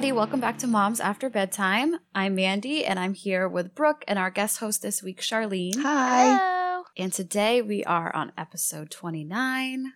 everybody. Welcome back to Moms After Bedtime. I'm Mandy, and I'm here with Brooke and our guest host this week, Charlene. Hi. Hello. And today we are on episode 29,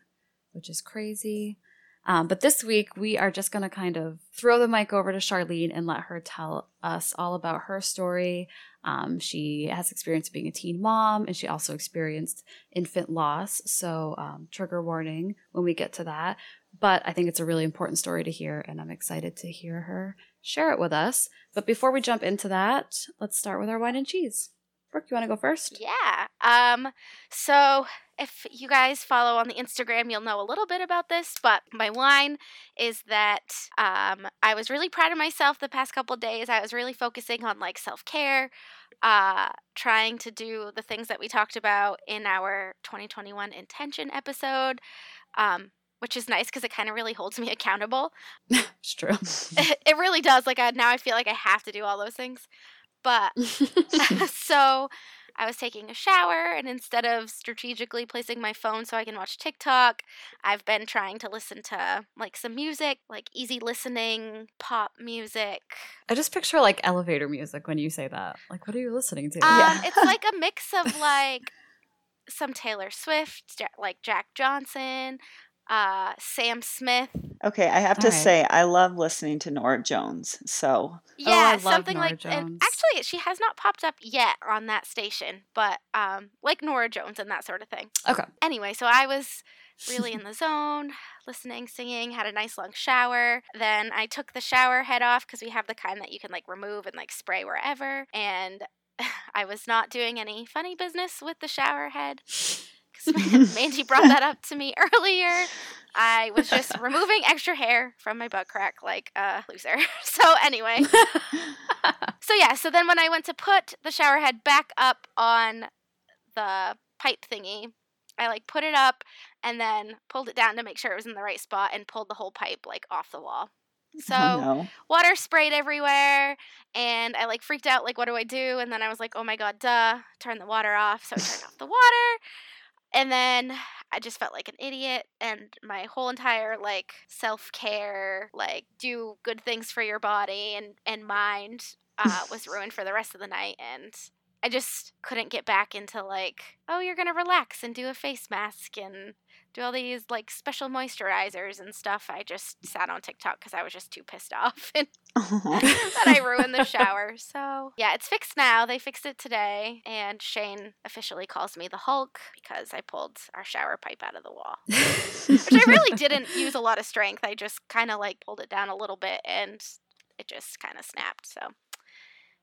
which is crazy. Um, but this week we are just going to kind of throw the mic over to Charlene and let her tell us all about her story. Um, she has experience being a teen mom and she also experienced infant loss. So, um, trigger warning when we get to that. But I think it's a really important story to hear, and I'm excited to hear her share it with us. But before we jump into that, let's start with our wine and cheese. Brooke, you want to go first? Yeah. Um so if you guys follow on the Instagram, you'll know a little bit about this, but my wine is that um I was really proud of myself the past couple days. I was really focusing on like self-care, uh trying to do the things that we talked about in our 2021 intention episode. Um which is nice because it kind of really holds me accountable. it's true. it really does. Like I, now, I feel like I have to do all those things. But so I was taking a shower, and instead of strategically placing my phone so I can watch TikTok, I've been trying to listen to like some music, like easy listening pop music. I just picture like elevator music when you say that. Like, what are you listening to? Um, Yeah. it's like a mix of like some Taylor Swift, like Jack Johnson, uh, Sam Smith. Okay, I have to All right. say I love listening to Norah Jones. So Yeah, Oh, I love something Nora like and Jones. actually she has not popped up yet on that station, but um like Norah Jones and that sort of thing. Okay. Anyway, so I was really in the zone, listening, singing, had a nice long shower. Then I took the shower head off because we have the kind that you can like remove and like spray wherever. And I was not doing any funny business with the shower head. Because Mandy brought that up to me earlier. I was just removing extra hair from my butt crack like a loser. So, anyway, so yeah, so then when I went to put the shower head back up on the pipe thingy, I like put it up and then pulled it down to make sure it was in the right spot and pulled the whole pipe like off the wall. So oh no. water sprayed everywhere and I like freaked out like what do I do? And then I was like, "Oh my god, duh, turn the water off." So I turned off the water. And then I just felt like an idiot and my whole entire like self-care, like do good things for your body and and mind uh, was ruined for the rest of the night and I just couldn't get back into like, oh, you're going to relax and do a face mask and do all these like special moisturizers and stuff. I just sat on TikTok because I was just too pissed off and that I ruined the shower. So, yeah, it's fixed now. They fixed it today. And Shane officially calls me the Hulk because I pulled our shower pipe out of the wall. Which I really didn't use a lot of strength. I just kind of like pulled it down a little bit and it just kind of snapped. So,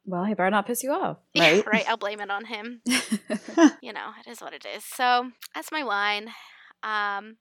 well, he better not piss you off. yeah, Right. right. I'll blame it on him. you know, it is what it is. So that's my wine. Um,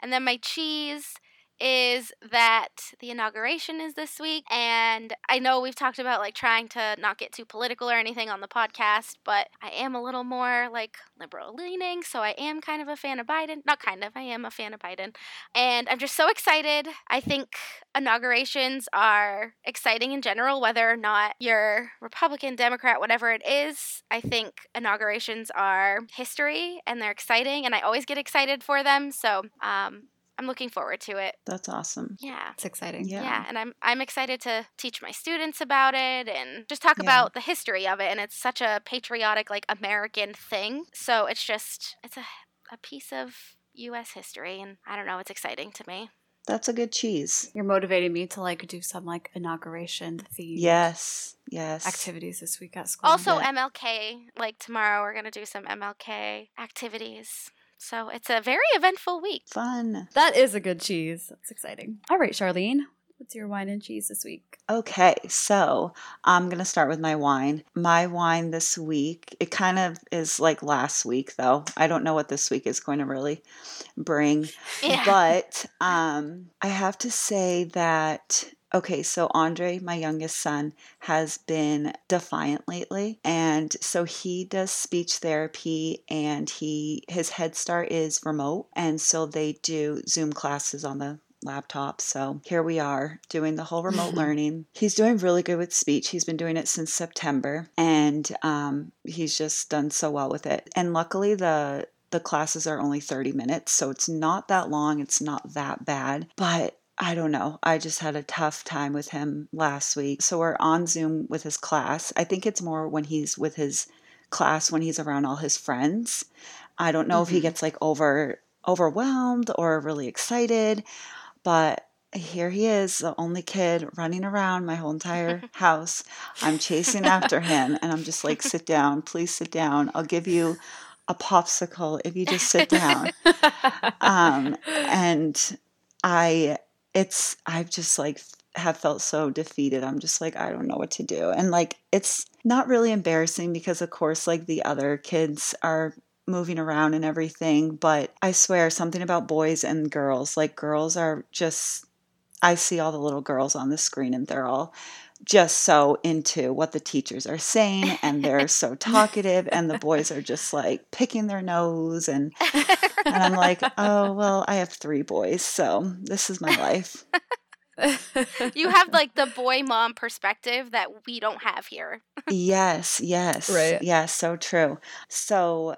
and then my cheese is that the inauguration is this week. And I know we've talked about like trying to not get too political or anything on the podcast, but I am a little more like liberal leaning. So I am kind of a fan of Biden. Not kind of, I am a fan of Biden. And I'm just so excited. I think inaugurations are exciting in general, whether or not you're Republican, Democrat, whatever it is. I think inaugurations are history and they're exciting, and I always get excited for them. So um, I'm looking forward to it. That's awesome. Yeah. It's exciting. Yeah. Yeah, and I'm I'm excited to teach my students about it and just talk Yeah. about the history of it. And it's such a patriotic, like American thing. So it's just it's a a piece of U.S. history, and I don't know, it's exciting to me. That's a good cheese. You're motivating me to like do some like inauguration themed Yes. Yes. activities this week at school. Also, Yeah. MLK, like tomorrow, we're gonna do some MLK activities. So it's a very eventful week. Fun. that is a good cheese. That's exciting. All right, Charlene, what's your wine and cheese this week? Okay, so I'm going to start with my wine. My wine this week, it kind of is like last week though. I don't know what this week is going to really bring. Yeah. But um, I have to say that okay, so Andre, my youngest son, has been defiant lately, and so he does speech therapy, and he his Head Start is remote, and so they do Zoom classes on the laptop. So here we are doing the whole remote learning. He's doing really good with speech. He's been doing it since September, and um, he's just done so well with it. And luckily, the the classes are only 30 minutes, so it's not that long, it's not that bad. But I don't know. I just had a tough time with him last week. So we're on Zoom with his class. I think it's more when he's with his class when he's around all his friends. I don't know mm-hmm. if he mm-hmm. gets like over overwhelmed or really excited, but here he is, the only kid running around my whole entire house. I'm chasing after him and I'm just like, sit down, please sit down. I'll give you a popsicle if you just sit down. um, and I, it's, I've just like have felt so defeated. I'm just like, I don't know what to do. And like, it's not really embarrassing because, of course, like the other kids are moving around and everything. But I swear, something about boys and girls, like, girls are just I see all the little girls on the screen and they're all just so into what the teachers are saying and they're so talkative and the boys are just like picking their nose and and I'm like, "Oh, well, I have 3 boys, so this is my life." you have like the boy mom perspective that we don't have here. yes, yes. Right. Yes, so true. So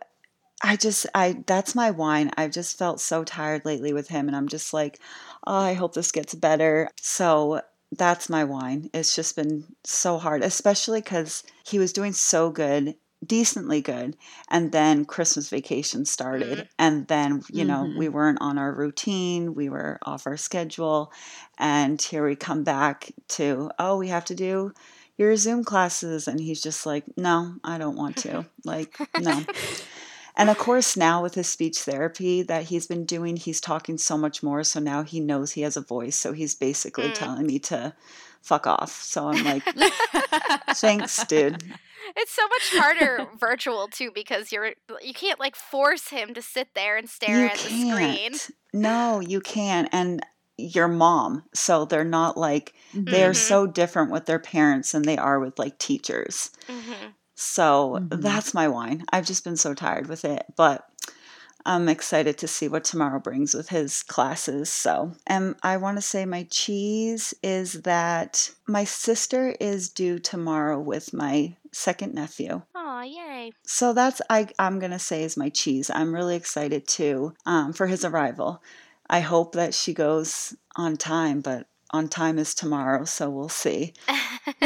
I just I that's my wine. I've just felt so tired lately with him and I'm just like, oh, I hope this gets better. So that's my wine. It's just been so hard, especially cuz he was doing so good decently good and then christmas vacation started mm-hmm. and then you know mm-hmm. we weren't on our routine we were off our schedule and here we come back to oh we have to do your zoom classes and he's just like no i don't want to like no And of course, now with his speech therapy that he's been doing, he's talking so much more. So now he knows he has a voice. So he's basically mm. telling me to fuck off. So I'm like, thanks, dude. It's so much harder virtual too because you're you can't like force him to sit there and stare you at can't. the screen. No, you can't. And your mom. So they're not like they're mm-hmm. so different with their parents than they are with like teachers. Mm-hmm. So mm-hmm. that's my wine. I've just been so tired with it, but I'm excited to see what tomorrow brings with his classes. So, and I want to say my cheese is that my sister is due tomorrow with my second nephew. Oh, yay. So that's I I'm going to say is my cheese. I'm really excited too um, for his arrival. I hope that she goes on time, but on time is tomorrow, so we'll see.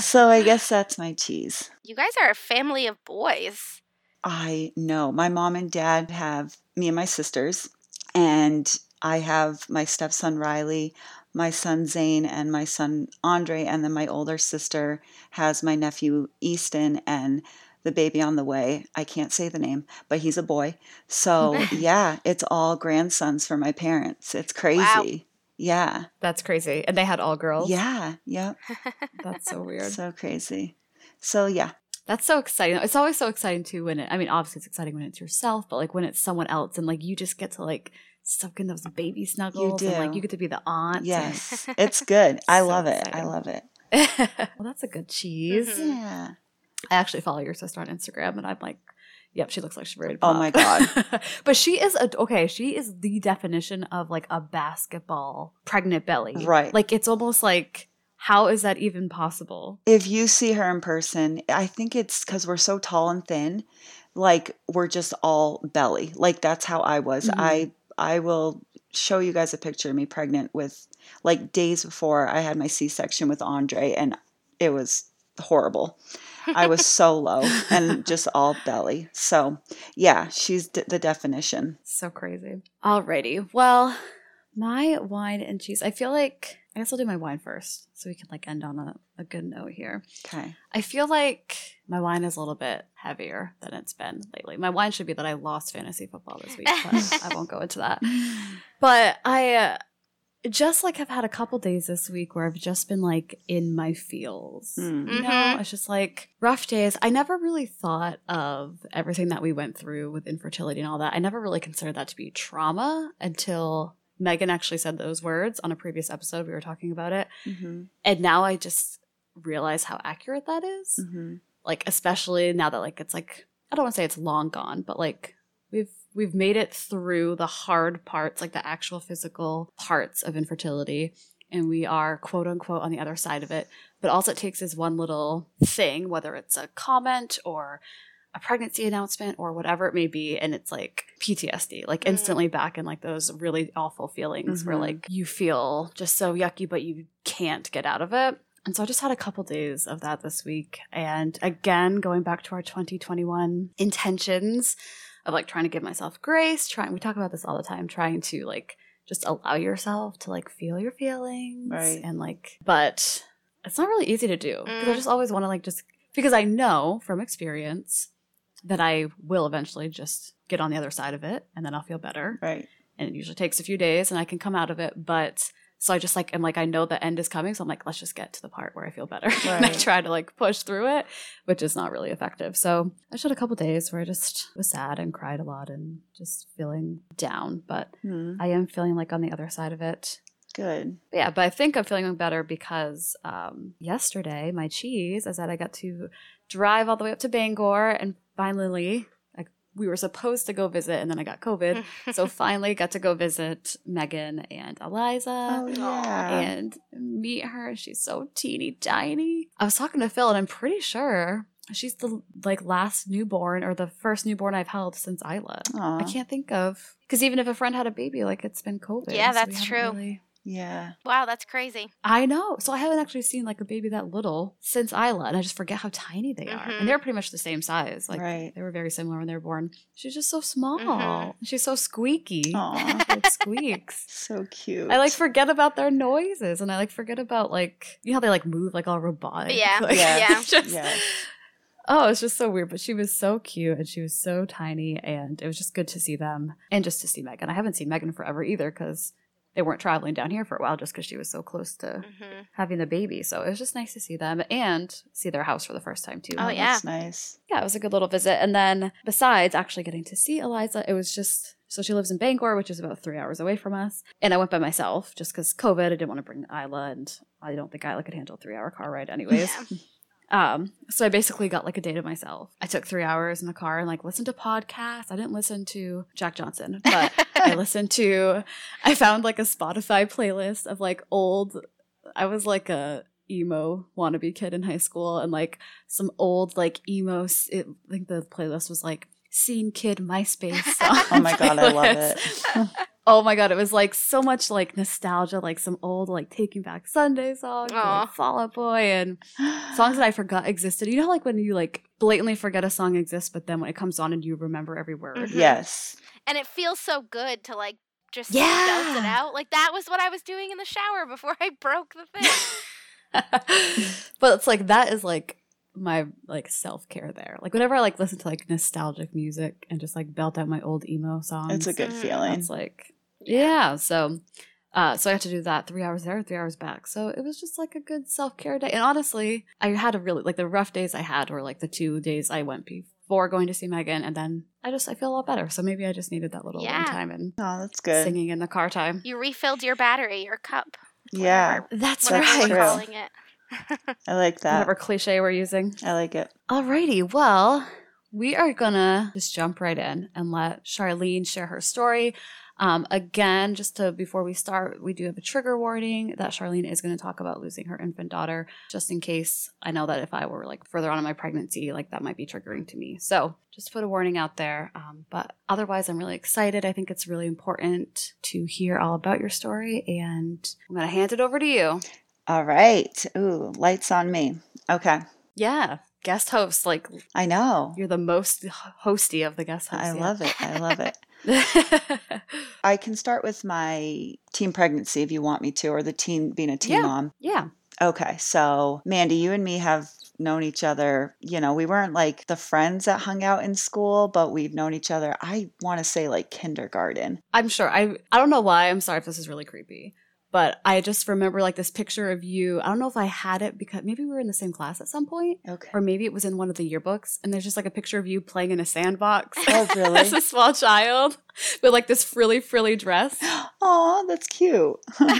so I guess that's my cheese. You guys are a family of boys. I know. My mom and dad have me and my sisters, and I have my stepson Riley, my son Zane, and my son Andre, and then my older sister has my nephew Easton and the baby on the way. I can't say the name, but he's a boy. So, yeah, it's all grandsons for my parents. It's crazy. Wow. Yeah. That's crazy. And they had all girls? Yeah. Yep. That's so weird. So crazy. So, yeah. That's so exciting. It's always so exciting too when it, I mean, obviously it's exciting when it's yourself, but like when it's someone else and like you just get to like soak in those baby snuggles You and like you get to be the aunt. Yes. it's good. I so love it. I love it. well, that's a good cheese. Mm-hmm. Yeah. I actually follow your sister on Instagram and I'm like Yep, she looks like she's ready to pop. Oh my god! but she is a, okay. She is the definition of like a basketball pregnant belly. Right. Like it's almost like how is that even possible? If you see her in person, I think it's because we're so tall and thin. Like we're just all belly. Like that's how I was. Mm-hmm. I I will show you guys a picture of me pregnant with like days before I had my C section with Andre, and it was horrible. I was so low and just all belly. So, yeah, she's d- the definition. So crazy. Alrighty. Well, my wine and cheese. I feel like I guess I'll do my wine first so we can like end on a, a good note here. Okay. I feel like my wine is a little bit heavier than it's been lately. My wine should be that I lost fantasy football this week, but I won't go into that. But I uh, just like I've had a couple days this week where I've just been like in my feels. Mm. You know, mm-hmm. it's just like rough days. I never really thought of everything that we went through with infertility and all that. I never really considered that to be trauma until Megan actually said those words on a previous episode. We were talking about it. Mm-hmm. And now I just realize how accurate that is. Mm-hmm. Like, especially now that like it's like, I don't want to say it's long gone, but like we've we've made it through the hard parts, like the actual physical parts of infertility, and we are quote unquote on the other side of it. But all it takes is one little thing, whether it's a comment or a pregnancy announcement or whatever it may be, and it's like PTSD, like Mm. instantly back in like those really awful feelings where Mhm. like you feel just so yucky, but you can't get out of it. And so I just had a couple days of that this week. And again, going back to our 2021 intentions of like trying to give myself grace, trying, we talk about this all the time, trying to like just allow yourself to like feel your feelings. Right. And like, but it's not really easy to do because I Mm. just always want to like just, because I know from experience that I will eventually just get on the other side of it and then I'll feel better Right. and it usually takes a few days and I can come out of it. But so I just like am like I know the end is coming, so I'm like, let's just get to the part where I feel better. and I try to like push through it, which is not really effective. So I just had a couple days where I just was sad and cried a lot and just feeling down. But Hmm. I am feeling like on the other side of it. Good. Yeah, but I think I'm feeling better because um, yesterday my cheese is that I got to drive all the way up to Bangor and finally, we were supposed to go visit, and then I got COVID, so finally got to go visit Megan and Eliza Oh yeah. and meet her. She's so teeny tiny. I was talking to Phil, and I'm pretty sure she's the like last newborn or the first newborn I've held since Isla. Aw. I can't think of because even if a friend had a baby, like it's been COVID. Yeah, so that's haven't true. really- Yeah. wow, that's crazy. I know. So I haven't actually seen like a baby that little since Isla, and I just forget how tiny they are. Mhm. And they're pretty much the same size. Like Right. they were very similar when they were born. She's just so small. Mhm. She's so squeaky. Aw. It squeaks. So cute. I like forget about their noises, and I like forget about like you know how they like move like all robotic. Yeah. Like, Yeah. Yeah. it's just- Yes. Oh, it's just so weird. But she was so cute and she was so tiny, and it was just good to see them and just to see Megan. I haven't seen Megan forever either because they weren't traveling down here for a while just because she was so close to hmm having the baby. So it was just nice to see them and see their house for the first time too. Oh, Oh, yeah. That's nice. Yeah, it was a good little visit. And then besides actually getting to see Eliza, it was just so she lives in Bangor, which is about three hours away from us. And I went by myself just because COVID. I didn't want to bring Isla, and I don't think Isla could handle a three hour car ride anyways. Yeah. Um, so I basically got like a day to myself. I took three hours in the car and like listened to podcasts. I didn't listen to Jack Johnson, but I listened to I found like a Spotify playlist of like old I was like a emo wannabe kid in high school and like some old like emo it, I think the playlist was like Scene Kid MySpace song Oh my god, I love it. Oh my god, it was like so much like nostalgia, like some old like Taking Back Sunday songs, and, Aw. like Fall Out Boy, and songs that I forgot existed. You know, like when you like blatantly forget a song exists, but then when it comes on and you remember every word. Mhm. yes. and it feels so good to like just Yeah. belt it out. Like that was what I was doing in the shower before I broke the thing. but it's like that is like my like self care there. Like whenever I like listen to like nostalgic music and just like belt out my old emo songs, It's a good Mhm. feeling. It's like yeah. So. Uh, so I had to do that three hours there, three hours back. So it was just like a good self care day. And honestly, I had a really like the rough days I had were like the two days I went before going to see Megan, and then I just I feel a lot better. So maybe I just needed that little Yeah. time and Oh, that's good. singing in the car time. You refilled your battery, your cup. Yeah, That's whatever That's we're calling it. I like that. Whatever cliche we're using. I like it. Alrighty, well, we are gonna just jump right in and let Charlene share her story. Um, again, just to before we start, we do have a trigger warning that Charlene is going to talk about losing her infant daughter, just in case. I know that if I were like further on in my pregnancy, like that might be triggering to me. So just put a warning out there. Um, but otherwise, I'm really excited. I think it's really important to hear all about your story, and I'm going to hand it over to you. All right. Ooh, lights on me. Okay. Yeah, guest host. Like I know. you're the most hosty of the guest hosts. I yeah. love it. I love it. I can start with my teen pregnancy if you want me to, or the teen being a teen Yeah. mom. yeah. Okay, so Mandy, you and me have known each other. You know, we weren't like the friends that hung out in school, but we've known each other. I want to say like kindergarten. I'm sure. I I don't know why. I'm sorry if this is really creepy. But I just remember like this picture of you. I don't know if I had it because maybe we were in the same class at some point, Okay. or maybe it was in one of the yearbooks. And there's just like a picture of you playing in a sandbox Oh, really? as a small child with like this frilly, frilly dress. Oh, that's cute.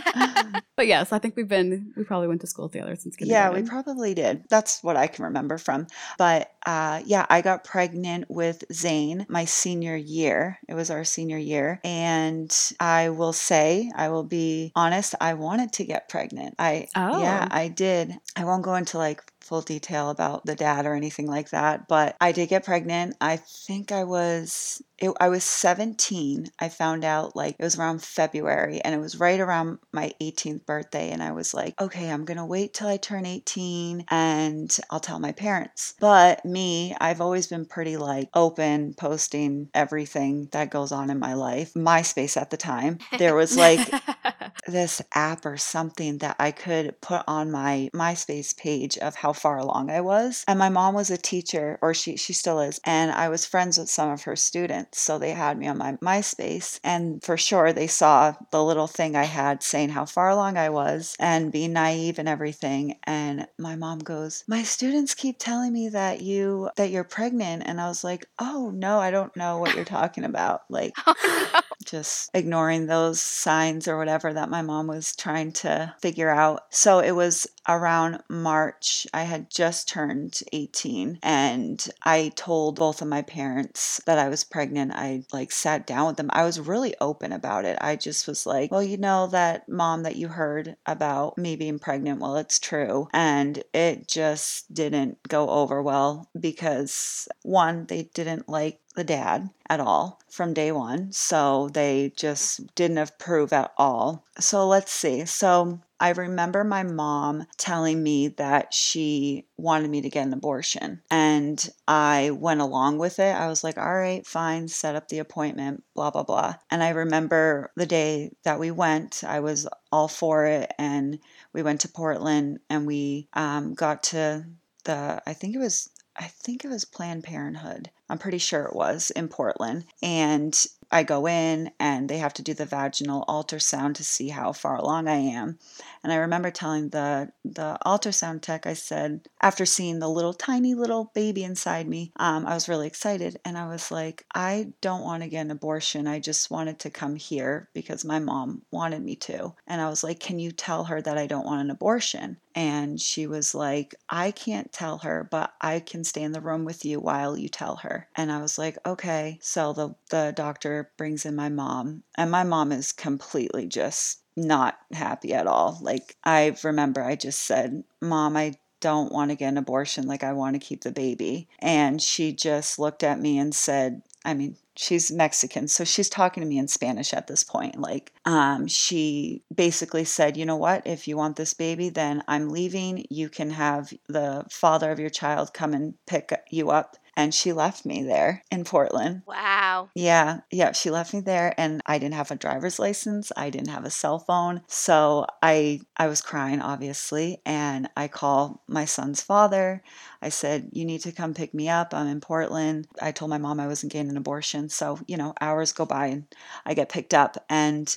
But yes, I think we've been, we probably went to school together since kindergarten. yeah, we probably did. That's what I can remember from. But uh, yeah, I got pregnant with Zane my senior year. It was our senior year. And I will say, I will be honest, I wanted to get pregnant. I, Oh. yeah, I did. I won't go into like full detail about the dad or anything like that, but I did get pregnant. I think I was it, I was 17. I found out like it was around February and it was right around my 18th birthday. And I was like, okay, I'm going to wait till I turn 18 and I'll tell my parents. But me, I've always been pretty like open, posting everything that goes on in my life. MySpace at the time, there was like this app or something that I could put on my MySpace page of how far along I was. And my mom was a teacher, or she, she still is. And I was friends with some of her students. So they had me on my MySpace. And for sure, they saw the little thing I had saying how far along I was and being naive and everything. And my mom goes, My students keep telling me that you that you're pregnant. And I was like, Oh no, I don't know what you're talking about. Like oh, no. just ignoring those signs or whatever that my mom was trying to figure out. So it was around March. I had just turned 18 and I told both of my parents that I was pregnant. I like sat down with them. I was really open about it. I just was like, well, you know, that mom that you heard about me being pregnant, well, it's true. And it just didn't go over well because one, they didn't like the dad at all from day one. So they just didn't approve at all. So let's see. So I remember my mom telling me that she wanted me to get an abortion. And I went along with it. I was like, all right, fine, set up the appointment, blah, blah, blah. And I remember the day that we went, I was all for it. And we went to Portland and we um, got to the, I think it was I think it was Planned Parenthood. I'm pretty sure it was in Portland. And I go in and they have to do the vaginal ultrasound to see how far along I am. And I remember telling the the ultrasound tech, I said, after seeing the little tiny little baby inside me, um, I was really excited. And I was like, I don't want to get an abortion. I just wanted to come here because my mom wanted me to. And I was like, Can you tell her that I don't want an abortion? And she was like, I can't tell her, but I can stay in the room with you while you tell her. And I was like, okay. So the, the doctor brings in my mom, and my mom is completely just not happy at all. Like, I remember I just said, Mom, I don't want to get an abortion. Like, I want to keep the baby. And she just looked at me and said, I mean, she's Mexican, so she's talking to me in Spanish at this point. Like, um, she basically said, you know what, if you want this baby, then I'm leaving. You can have the father of your child come and pick you up and she left me there in Portland. Wow. Yeah, yeah, she left me there and I didn't have a driver's license, I didn't have a cell phone. So I I was crying obviously and I call my son's father. I said, "You need to come pick me up. I'm in Portland." I told my mom I wasn't getting an abortion. So, you know, hours go by and I get picked up and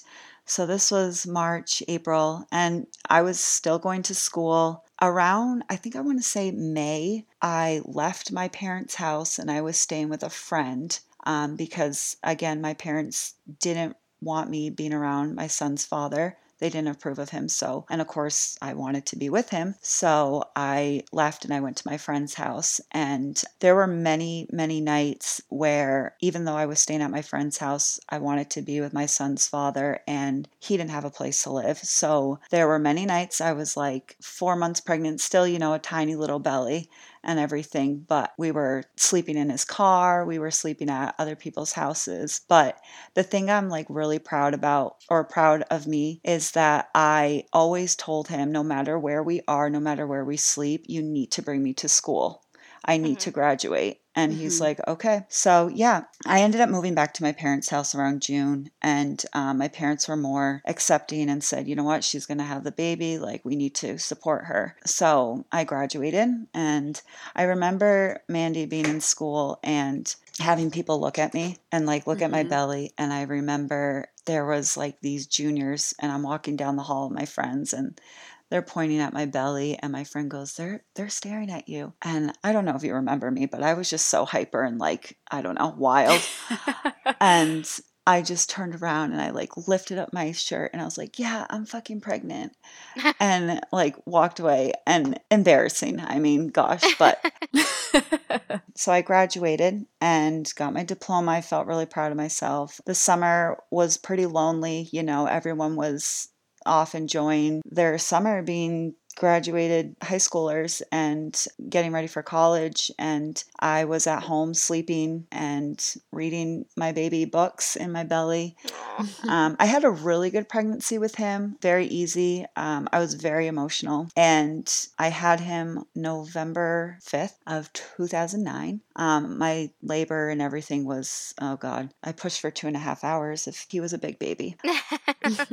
so this was March, April, and I was still going to school around, I think I want to say May, I left my parents' house and I was staying with a friend um, because, again, my parents didn't want me being around my son's father they didn't approve of him. So, and of course, I wanted to be with him. So I left and I went to my friend's house. And there were many, many nights where, even though I was staying at my friend's house, I wanted to be with my son's father and he didn't have a place to live. So there were many nights I was like four months pregnant, still, you know, a tiny little belly and everything, but we were sleeping in his car, we were sleeping at other people's houses. But the thing I'm like really proud about or proud of me is that I always told him no matter where we are, no matter where we sleep, you need to bring me to school. I need mm-hmm. to graduate. And mm-hmm. he's like, okay. So, yeah, I ended up moving back to my parents' house around June. And um, my parents were more accepting and said, you know what, she's going to have the baby. Like, we need to support her. So, I graduated. And I remember Mandy being in school and having people look at me and like look mm-hmm. at my mm-hmm. belly. And I remember there was like these juniors, and I'm walking down the hall with my friends, and they're pointing at my belly and my friend goes they're they're staring at you and i don't know if you remember me but i was just so hyper and like i don't know wild and I just turned around and I like lifted up my shirt and I was like, yeah, I'm fucking pregnant. and like walked away and embarrassing. I mean, gosh, but so I graduated and got my diploma. I felt really proud of myself. The summer was pretty lonely. You know, everyone was off enjoying their summer being graduated high schoolers and getting ready for college. And I was at home sleeping and reading my baby books in my belly. Um, I had a really good pregnancy with him, very easy. Um, I was very emotional. And I had him November 5th of 2009. Um, my labor and everything was, oh God, I pushed for two and a half hours if he was a big baby.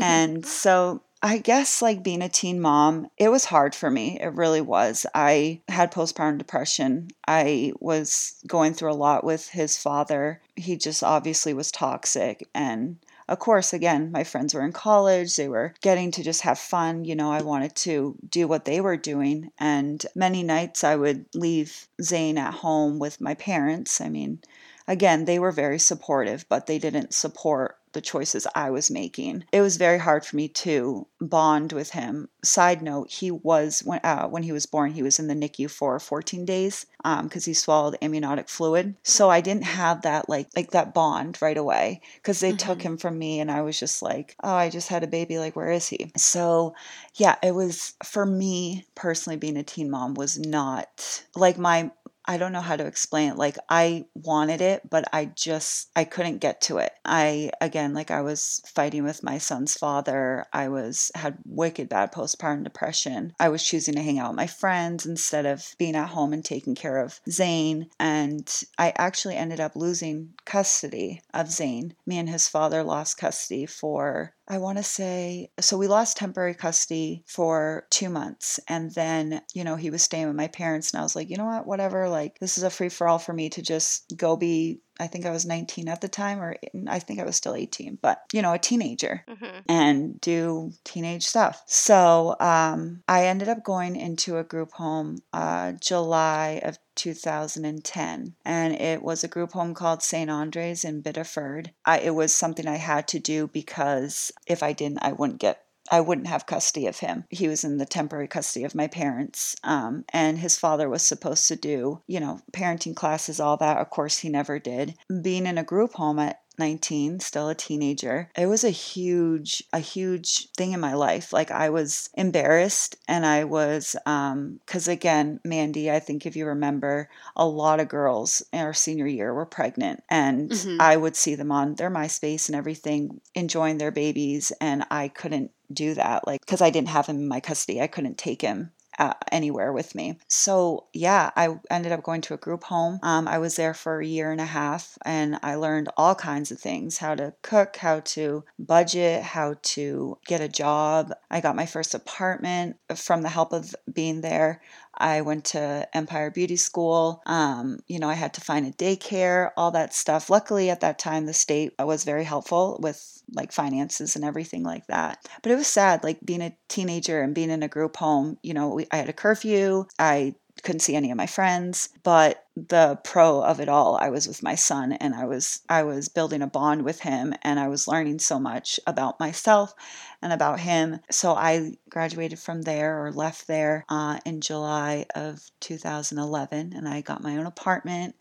and so I guess like being a teen mom, it was hard for me. It really was. I had postpartum depression. I was going through a lot with his father. He just obviously was toxic and of course, again, my friends were in college. They were getting to just have fun. You know, I wanted to do what they were doing. And many nights I would leave Zane at home with my parents. I mean, again, they were very supportive, but they didn't support the choices I was making. It was very hard for me to bond with him. Side note, he was when uh, when he was born, he was in the NICU for 14 days because um, he swallowed amniotic fluid. So I didn't have that like like that bond right away because they mm-hmm. took him from me, and I was just like, oh, I just had a baby. Like, where is he? So yeah, it was for me personally being a teen mom was not like my I don't know how to explain it. Like I wanted it, but I just I couldn't get to it. I again like I was fighting with my son's father. I was had wicked bad postpartum depression. I was choosing to hang out with my friends instead of being at home and taking care of Zane. And I actually ended up losing custody of Zane. Me and his father lost custody for I want to say, so we lost temporary custody for two months. And then, you know, he was staying with my parents. And I was like, you know what, whatever. Like, this is a free for all for me to just go be I think I was 19 at the time, or I think I was still 18, but you know, a teenager mm-hmm. and do teenage stuff. So um, I ended up going into a group home uh, July of 2010 and it was a group home called st andre's in biddeford I, it was something i had to do because if i didn't i wouldn't get I wouldn't have custody of him. He was in the temporary custody of my parents. Um, and his father was supposed to do, you know, parenting classes, all that. Of course, he never did. Being in a group home at 19 still a teenager it was a huge a huge thing in my life like i was embarrassed and i was um because again mandy i think if you remember a lot of girls in our senior year were pregnant and mm-hmm. i would see them on their myspace and everything enjoying their babies and i couldn't do that like because i didn't have him in my custody i couldn't take him uh, anywhere with me. So, yeah, I ended up going to a group home. Um, I was there for a year and a half and I learned all kinds of things how to cook, how to budget, how to get a job. I got my first apartment from the help of being there. I went to Empire Beauty School. Um, you know, I had to find a daycare, all that stuff. Luckily, at that time, the state was very helpful with like finances and everything like that. But it was sad, like being a teenager and being in a group home. You know, we, I had a curfew. I couldn't see any of my friends but the pro of it all i was with my son and i was i was building a bond with him and i was learning so much about myself and about him. So i graduated from there or left there uh, in july of 2011 and i got my own apartment.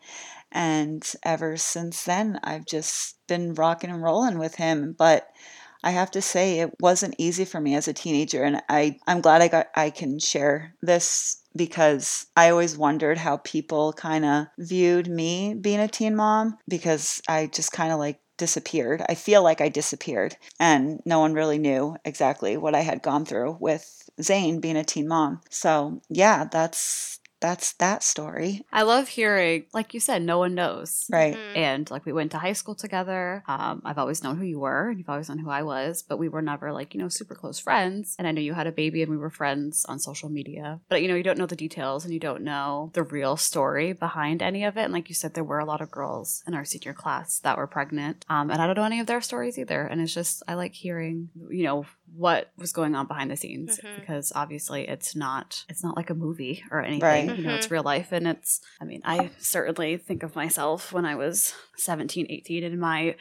And ever since then i've just been rocking and rolling with him but I have to say it wasn't easy for me as a teenager and I I'm glad I got I can share this because I always wondered how people kind of viewed me being a teen mom because I just kind of like disappeared. I feel like I disappeared and no one really knew exactly what I had gone through with Zane being a teen mom. So, yeah, that's that's that story. I love hearing, like you said, no one knows. Right. Mm-hmm. And like we went to high school together. Um, I've always known who you were, and you've always known who I was, but we were never like, you know, super close friends. And I know you had a baby and we were friends on social media. But, you know, you don't know the details and you don't know the real story behind any of it. And like you said, there were a lot of girls in our senior class that were pregnant. Um, and I don't know any of their stories either. And it's just, I like hearing, you know, what was going on behind the scenes mm-hmm. because obviously it's not it's not like a movie or anything right. you know it's mm-hmm. real life and it's i mean i certainly think of myself when i was 17 18 in my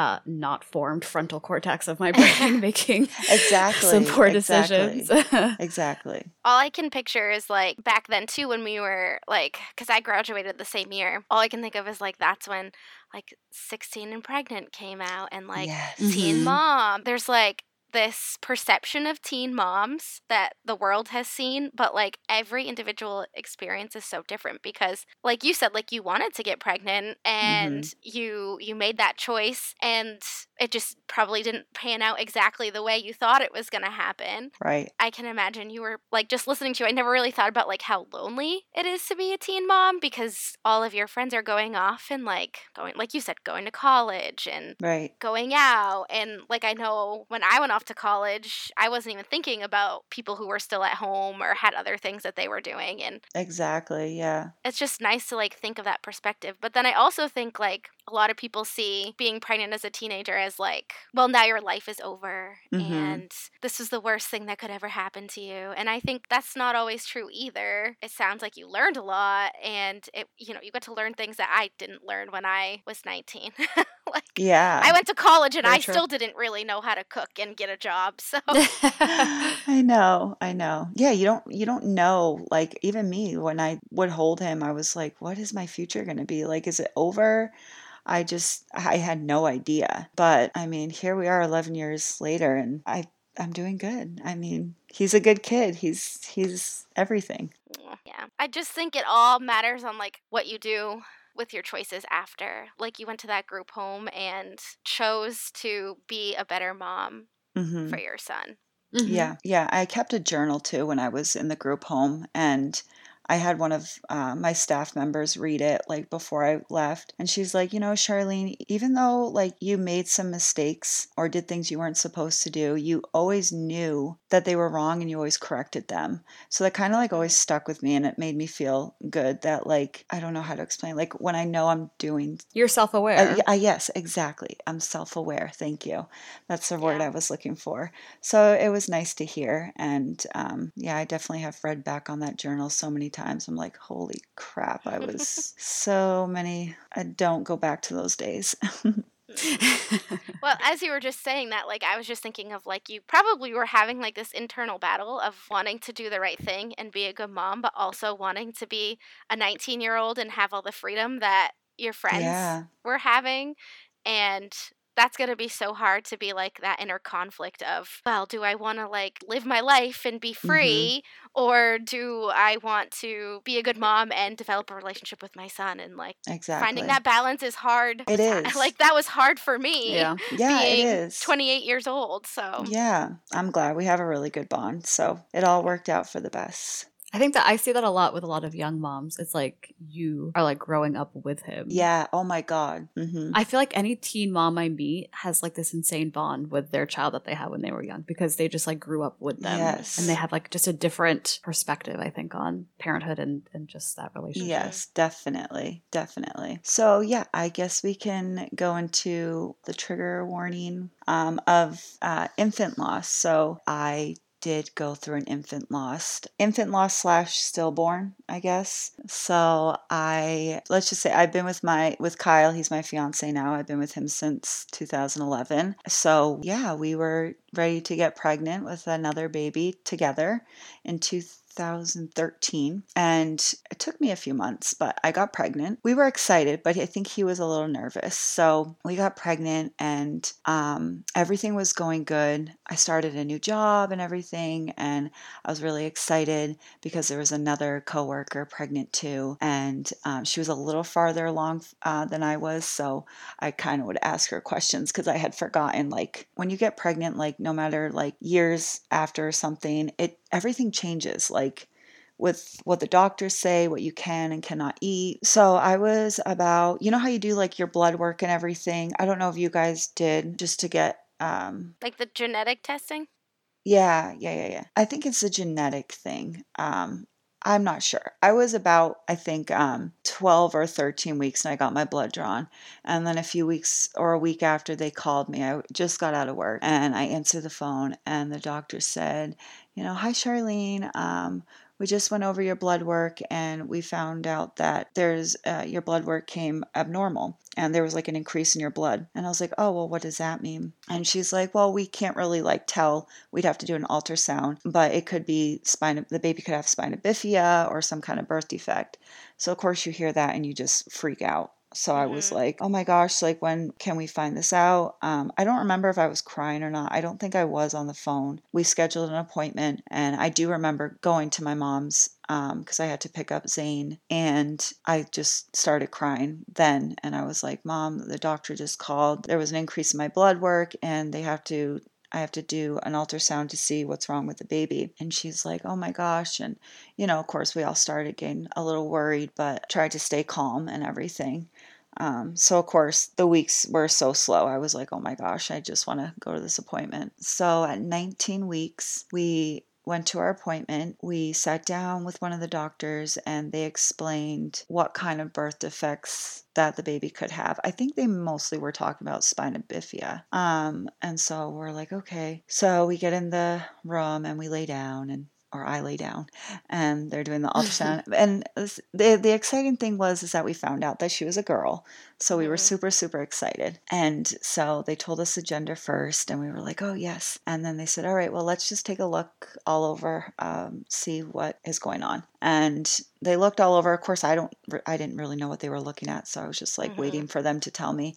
uh, not formed frontal cortex of my brain making exactly some poor decisions. Exactly. exactly. All I can picture is like back then too when we were like because I graduated the same year. All I can think of is like that's when like 16 and pregnant came out and like yes. teen mm-hmm. mom. There's like this perception of teen moms that the world has seen, but like every individual experience is so different because like you said like you wanted to get pregnant and mm-hmm. you you made that choice and it just probably didn't pan out exactly the way you thought it was going to happen. Right. I can imagine you were like just listening to you. I never really thought about like how lonely it is to be a teen mom because all of your friends are going off and like going like you said going to college and right. going out and like I know when I went off to college, I wasn't even thinking about people who were still at home or had other things that they were doing and Exactly, yeah. It's just nice to like think of that perspective. But then I also think like a lot of people see being pregnant as a teenager as like, well, now your life is over mm-hmm. and this was the worst thing that could ever happen to you. And I think that's not always true either. It sounds like you learned a lot and it, you know, you got to learn things that I didn't learn when I was 19. like, yeah. I went to college and Very I true. still didn't really know how to cook and get a job. So I know, I know. Yeah, you don't, you don't know. Like, even me, when I would hold him, I was like, what is my future going to be? Like, is it over? I just I had no idea. But I mean, here we are 11 years later and I I'm doing good. I mean, he's a good kid. He's he's everything. Yeah. I just think it all matters on like what you do with your choices after. Like you went to that group home and chose to be a better mom mm-hmm. for your son. Mm-hmm. Yeah, yeah. I kept a journal too when I was in the group home, and I had one of uh, my staff members read it like before I left, and she's like, you know, Charlene, even though like you made some mistakes or did things you weren't supposed to do, you always knew that they were wrong and you always corrected them. So that kind of like always stuck with me, and it made me feel good that like I don't know how to explain. Like when I know I'm doing, you're self aware. Uh, uh, yes, exactly. I'm self aware. Thank you. That's the word yeah. I was looking for. So it was nice to hear, and um, yeah, I definitely have read back on that journal so many times times I'm like, holy crap, I was so many. I don't go back to those days. well, as you were just saying that, like I was just thinking of like you probably were having like this internal battle of wanting to do the right thing and be a good mom, but also wanting to be a 19 year old and have all the freedom that your friends yeah. were having. And that's going to be so hard to be like that inner conflict of, well, do I want to like live my life and be mm-hmm. free mm-hmm. or do I want to be a good mom and develop a relationship with my son and like exactly. finding that balance is hard. It is. Like that was hard for me. Yeah. Yeah, it is. 28 years old, so. Yeah, I'm glad we have a really good bond. So, it all worked out for the best. I think that I see that a lot with a lot of young moms. It's like you are like growing up with him. Yeah. Oh my God. Mm-hmm. I feel like any teen mom I meet has like this insane bond with their child that they had when they were young because they just like grew up with them. Yes. And they have like just a different perspective, I think, on parenthood and, and just that relationship. Yes, definitely. Definitely. So, yeah, I guess we can go into the trigger warning um, of uh, infant loss. So, I did go through an infant loss, infant loss slash stillborn, I guess. So I let's just say I've been with my with Kyle. He's my fiance now. I've been with him since 2011. So yeah, we were ready to get pregnant with another baby together in 2000. 2013 and it took me a few months but i got pregnant. We were excited but i think he was a little nervous. So we got pregnant and um, everything was going good. I started a new job and everything and i was really excited because there was another coworker pregnant too and um, she was a little farther along uh, than i was so i kind of would ask her questions because i had forgotten like when you get pregnant like no matter like years after something it everything changes like with what the doctors say, what you can and cannot eat. So I was about, you know how you do like your blood work and everything. I don't know if you guys did just to get um like the genetic testing? Yeah, yeah, yeah, yeah. I think it's a genetic thing. Um I'm not sure. I was about, I think, um, 12 or 13 weeks and I got my blood drawn. And then a few weeks or a week after they called me, I just got out of work and I answered the phone and the doctor said, you know, hi, Charlene. Um, we just went over your blood work and we found out that there's uh, your blood work came abnormal and there was like an increase in your blood. And i was like oh well what does that mean? And she's like well we can't really like tell. We'd have to do an ultrasound but it could be spina the baby could have spina bifida or some kind of birth defect. So of course you hear that and you just freak out So I was Mhm. like, oh my gosh, like when can we find this out? Um, I don't remember if I was crying or not. I don't think I was on the phone. We scheduled an appointment, and I do remember going to my mom's because I had to pick up Zane, and I just started crying then. And I was like, Mom, the doctor just called. There was an increase in my blood work, and they have to. I have to do an ultrasound to see what's wrong with the baby. And she's like, Oh my gosh. And, you know, of course, we all started getting a little worried, but tried to stay calm and everything. Um, so of course the weeks were so slow. I was like, oh my gosh, I just want to go to this appointment. So at 19 weeks, we went to our appointment. We sat down with one of the doctors and they explained what kind of birth defects that the baby could have. I think they mostly were talking about spina bifida. Um, and so we're like, okay. So we get in the room and we lay down and or I lay down and they're doing the ultrasound. and the the exciting thing was is that we found out that she was a girl. So we were Mhm. super super excited. And so they told us the gender first and we were like, "Oh, yes." And then they said, "All right, well, let's just take a look all over um, see what is going on." And they looked all over. Of course, I don't I didn't really know what they were looking at, so I was just like Mhm. waiting for them to tell me.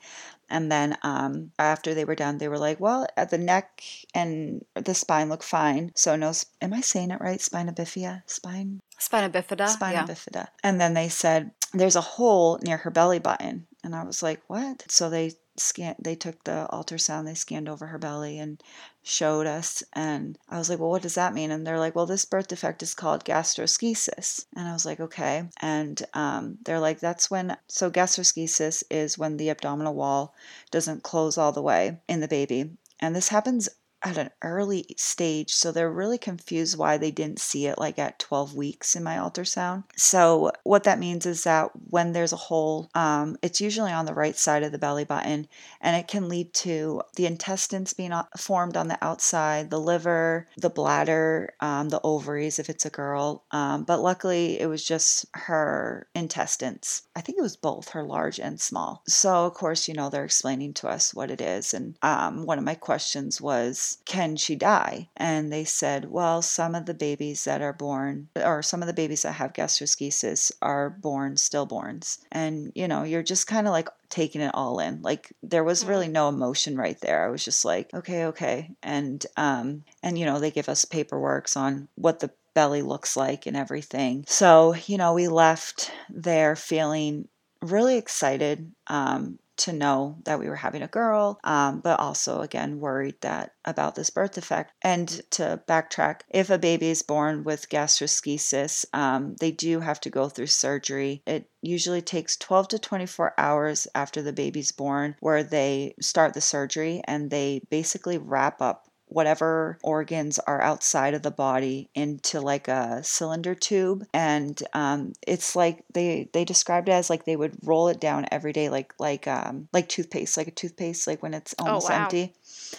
And then um, after they were done, they were like, "Well, at the neck and the spine look fine. So no, sp- am I saying it right? Spina bifida, spine, Spina bifida. spina yeah. bifida." And then they said, "There's a hole near her belly button." And I was like, "What?" So they scan. They took the ultrasound. They scanned over her belly and showed us. And I was like, "Well, what does that mean?" And they're like, "Well, this birth defect is called gastroschisis." And I was like, "Okay." And um, they're like, "That's when." So gastroschisis is when the abdominal wall doesn't close all the way in the baby. And this happens at an early stage. So they're really confused why they didn't see it like at 12 weeks in my ultrasound. So, what that means is that when there's a hole, um, it's usually on the right side of the belly button, and it can lead to the intestines being formed on the outside, the liver, the bladder, um, the ovaries if it's a girl. Um, but luckily, it was just her intestines. I think it was both her large and small. So, of course, you know, they're explaining to us what it is. And um, one of my questions was, can she die? And they said, well, some of the babies that are born, or some of the babies that have gastroschisis, are born stillborns. And, you know, you're just kind of like taking it all in. Like there was really no emotion right there. I was just like, okay, okay. And um and you know, they give us paperworks on what the belly looks like and everything. So, you know, we left there feeling really excited um to know that we were having a girl, um, but also again worried that about this birth defect. And to backtrack, if a baby is born with gastroschisis, um, they do have to go through surgery. It usually takes 12 to 24 hours after the baby's born where they start the surgery and they basically wrap up whatever organs are outside of the body into like a cylinder tube and um, it's like they they described it as like they would roll it down every day like like um like toothpaste like a toothpaste like when it's almost oh, wow. empty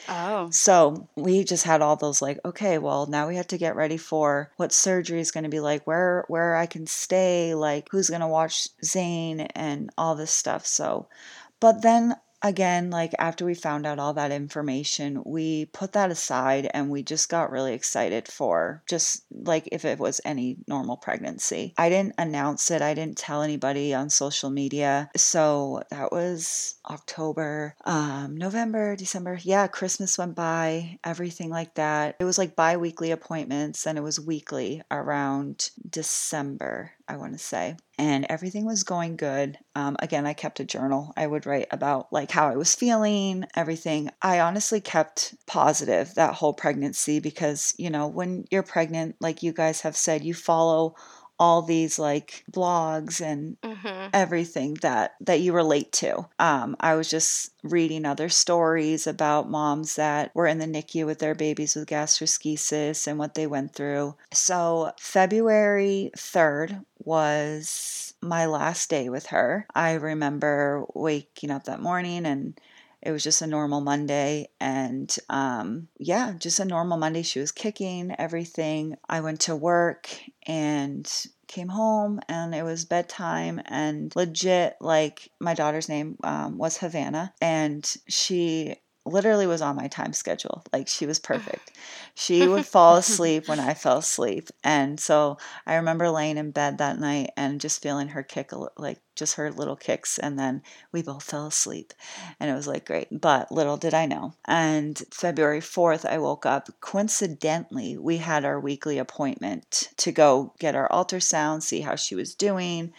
Oh. so we just had all those like, okay, well now we have to get ready for what surgery is going to be like, where where I can stay, like who's going to watch Zane and all this stuff. So, but then again, like after we found out all that information, we put that aside and we just got really excited for just like if it was any normal pregnancy. I didn't announce it, I didn't tell anybody on social media. So that was October, um, November, December. Yeah, Christmas went by, everything like that. It was like bi weekly appointments and it was weekly around December, I want to say and everything was going good. Um, again, I kept a journal. I would write about like how I was feeling, everything. I honestly kept positive that whole pregnancy because, you know, when you're pregnant, like you guys have said, you follow all these like blogs and Mm-hmm. everything that that you relate to. Um, I was just reading other stories about moms that were in the NICU with their babies with gastroschisis and what they went through. So February third was my last day with her. I remember waking up that morning and it was just a normal Monday. And um, yeah, just a normal Monday. She was kicking everything. I went to work and came home and it was bedtime and legit like my daughter's name um, was havana and she literally was on my time schedule. Like she was perfect. She would fall asleep when I fell asleep. And so I remember laying in bed that night and just feeling her kick, like just her little kicks. And then we both fell asleep. And it was like great. But little did I know. And February 4th, I woke up. Coincidentally, we had our weekly appointment to go get our ultrasound, see how she was doing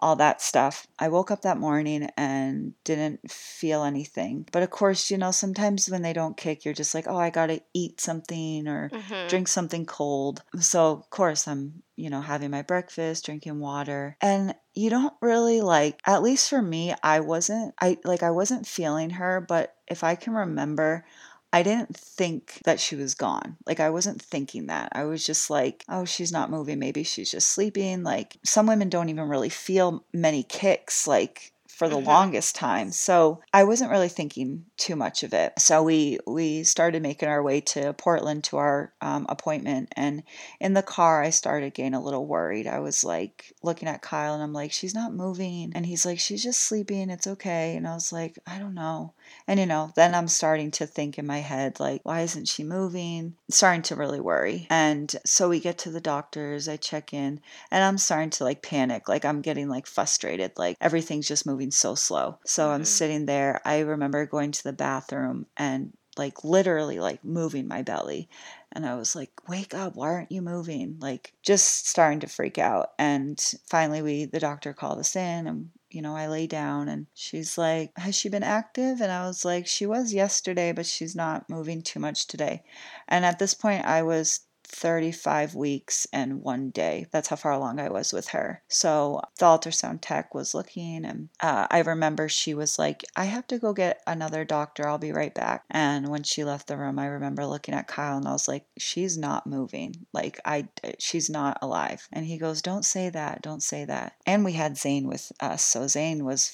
all that stuff. I woke up that morning and didn't feel anything. But of course, you know, sometimes when they don't kick, you're just like, oh, I got to eat something or mm-hmm. drink something cold. So, of course, I'm, you know, having my breakfast, drinking water. And you don't really like, at least for me, I wasn't, I like, I wasn't feeling her. But if I can remember, I didn't think that she was gone. Like, I wasn't thinking that. I was just like, oh, she's not moving. Maybe she's just sleeping. Like, some women don't even really feel many kicks. Like, for the mm-hmm. longest time. So I wasn't really thinking too much of it. So we we started making our way to Portland to our um, appointment, and in the car I started getting a little worried. I was like looking at Kyle, and I'm like, she's not moving, and he's like, she's just sleeping. It's okay. And I was like, I don't know. And you know, then I'm starting to think in my head, like, why isn't she moving? Starting to really worry. And so we get to the doctors, I check in, and I'm starting to like panic. Like, I'm getting like frustrated. Like, everything's just moving so slow. So mm-hmm. I'm sitting there. I remember going to the bathroom and like literally like moving my belly and i was like wake up why aren't you moving like just starting to freak out and finally we the doctor called us in and you know, I lay down and she's like, Has she been active? And I was like, She was yesterday, but she's not moving too much today. And at this point, I was 35 weeks and one day. That's how far along I was with her. So the ultrasound tech was looking, and uh, I remember she was like, I have to go get another doctor. I'll be right back. And when she left the room, I remember looking at Kyle and I was like, She's not moving. Like, I, she's not alive. And he goes, Don't say that. Don't say that. And we had Zane with us. So Zane was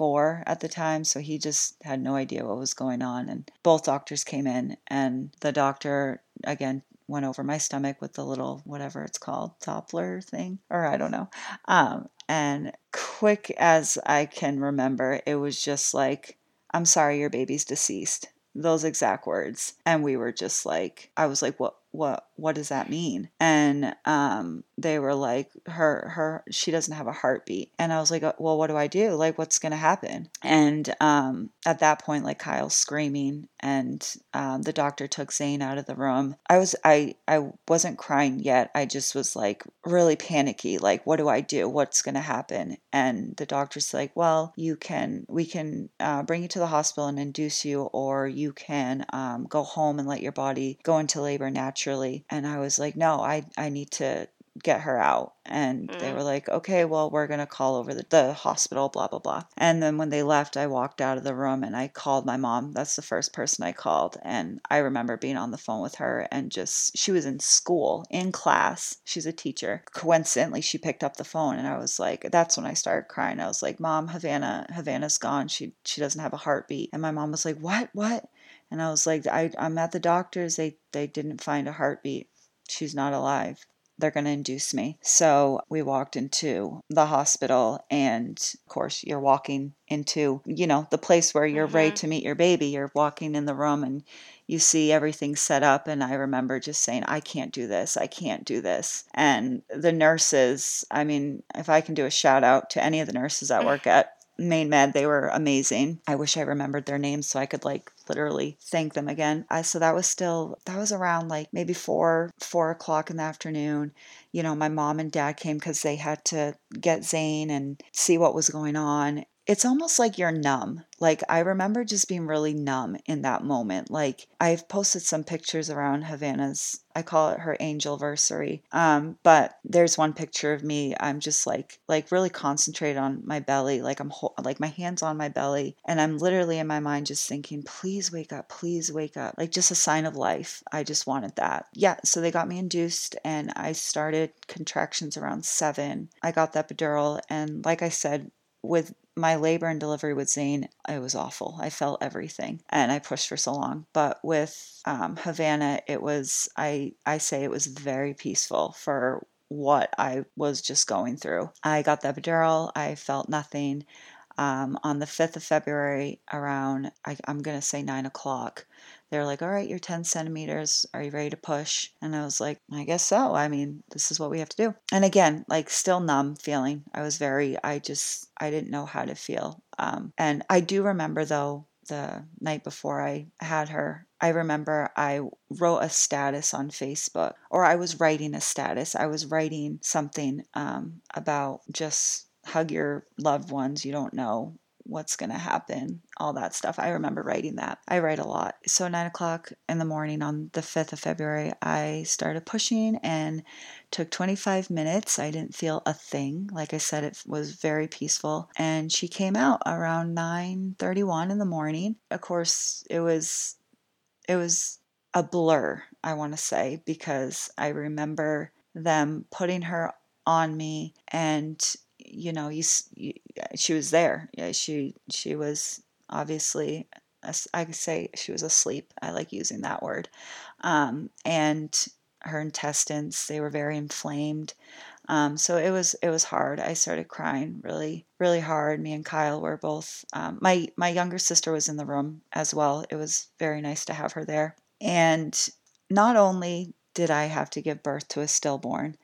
four at the time, so he just had no idea what was going on. And both doctors came in, and the doctor, again, went over my stomach with the little whatever it's called Doppler thing, or I don't know. Um, and quick as I can remember, it was just like, "I'm sorry, your baby's deceased." Those exact words, and we were just like, I was like, "What? What what does that mean? And um they were like her her she doesn't have a heartbeat. And i was like uh, well what do i do? Like what's going to happen? And um at that point like kyle's screaming and um, the doctor took zane out of the room. I was i i wasn't crying yet. I just was like really panicky like what do i do? What's going to happen? And the doctor's like well you can we can uh, bring you to the hospital and induce you or you can um, go home and let your body go into labor naturally naturally. And I was like, no, I, I need to get her out. And mm. they were like, okay, well, we're going to call over the, the hospital, blah, blah, blah. And then when they left, I walked out of the room and I called my mom. That's the first person I called. And I remember being on the phone with her and just, she was in school, in class. She's a teacher. Coincidentally, she picked up the phone and I was like, that's when I started crying. I was like, Mom, Havana, Havana's gone. She, she doesn't have a heartbeat. And my mom was like, what, what? And I was like, I, I'm at the doctor's. They, they didn't find a heartbeat. She's not alive. They're going to induce me. So we walked into the hospital, and of course, you're walking into, you know, the place where you're mm-hmm. ready to meet your baby. You're walking in the room and you see everything set up. And I remember just saying, I can't do this. I can't do this. And the nurses, I mean, if I can do a shout out to any of the nurses that work at Maine Med, they were amazing. I wish I remembered their names so I could like literally thank them again. I, so that was still that was around like maybe four four o'clock in the afternoon. You know, my mom and dad came because they had to get Zane and see what was going on it's almost like you're numb. Like I remember just being really numb in that moment. Like I've posted some pictures around Havana's I call it her angel versary. Um, but there's one picture of me. I'm just like like really concentrated on my belly. Like I'm ho- like my hands on my belly, and I'm literally in my mind just thinking, please wake up, please wake up. Like just a sign of life. I just wanted that. Yeah. So they got me induced, and I started contractions around seven. I got the epidural, and like I said, with my labor and delivery with Zane, it was awful. I felt everything, and I pushed for so long. But with um, Havana, it was I I say it was very peaceful for what I was just going through. I got the epidural. I felt nothing. Um, on the 5th of February around, I, I'm going to say 9 o'clock. They're like, all right, you're 10 centimeters. Are you ready to push? And I was like, I guess so. I mean, this is what we have to do. And again, like still numb feeling. I was very, I just, I didn't know how to feel. Um, and I do remember though, the night before I had her, I remember I wrote a status on Facebook, or I was writing a status. I was writing something um, about just hug your loved ones. You don't know what's going to happen, all that stuff. I remember writing that. I write a lot. So, nine o'clock in the morning on the 5th of February, I started pushing and took 25 minutes. I didn't feel a thing. Like I said, it was very peaceful. And she came out around 9:31 in the morning. Of course, it was it was a blur, I want to say, because I remember them putting her on me and you know, you, you, she was there. She she was obviously I could say she was asleep. I like using that word. Um, and her intestines they were very inflamed. Um, so it was it was hard. I started crying really really hard. Me and Kyle were both. Um, my my younger sister was in the room as well. It was very nice to have her there. And not only did I have to give birth to a stillborn,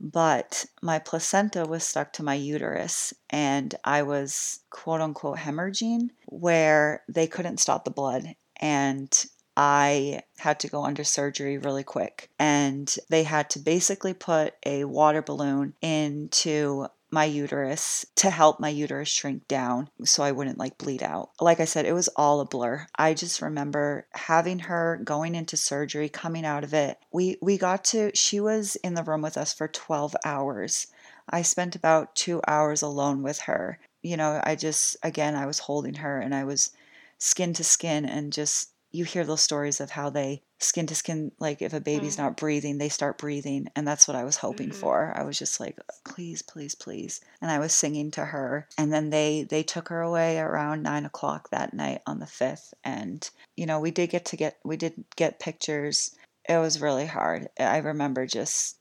but my placenta was stuck to my uterus and I was quote unquote hemorrhaging where they couldn't stop the blood and I had to go under surgery really quick. And they had to basically put a water balloon into my uterus to help my uterus shrink down so I wouldn't like bleed out. Like I said, it was all a blur. I just remember having her going into surgery, coming out of it. We we got to she was in the room with us for 12 hours. I spent about 2 hours alone with her. You know, I just again I was holding her and I was skin to skin and just you hear those stories of how they skin to skin like if a baby's mm-hmm. not breathing they start breathing and that's what i was hoping mm-hmm. for i was just like please please please and i was singing to her and then they they took her away around nine o'clock that night on the fifth and you know we did get to get we did get pictures it was really hard i remember just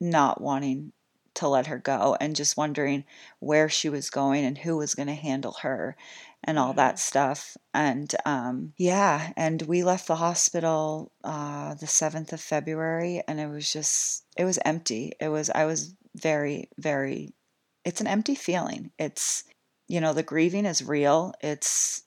not wanting to let her go and just wondering where she was going and who was going to handle her and all that stuff. And um, yeah, and we left the hospital uh, the 7th of February and it was just, it was empty. It was, I was very, very, it's an empty feeling. It's, you know, the grieving is real. It's,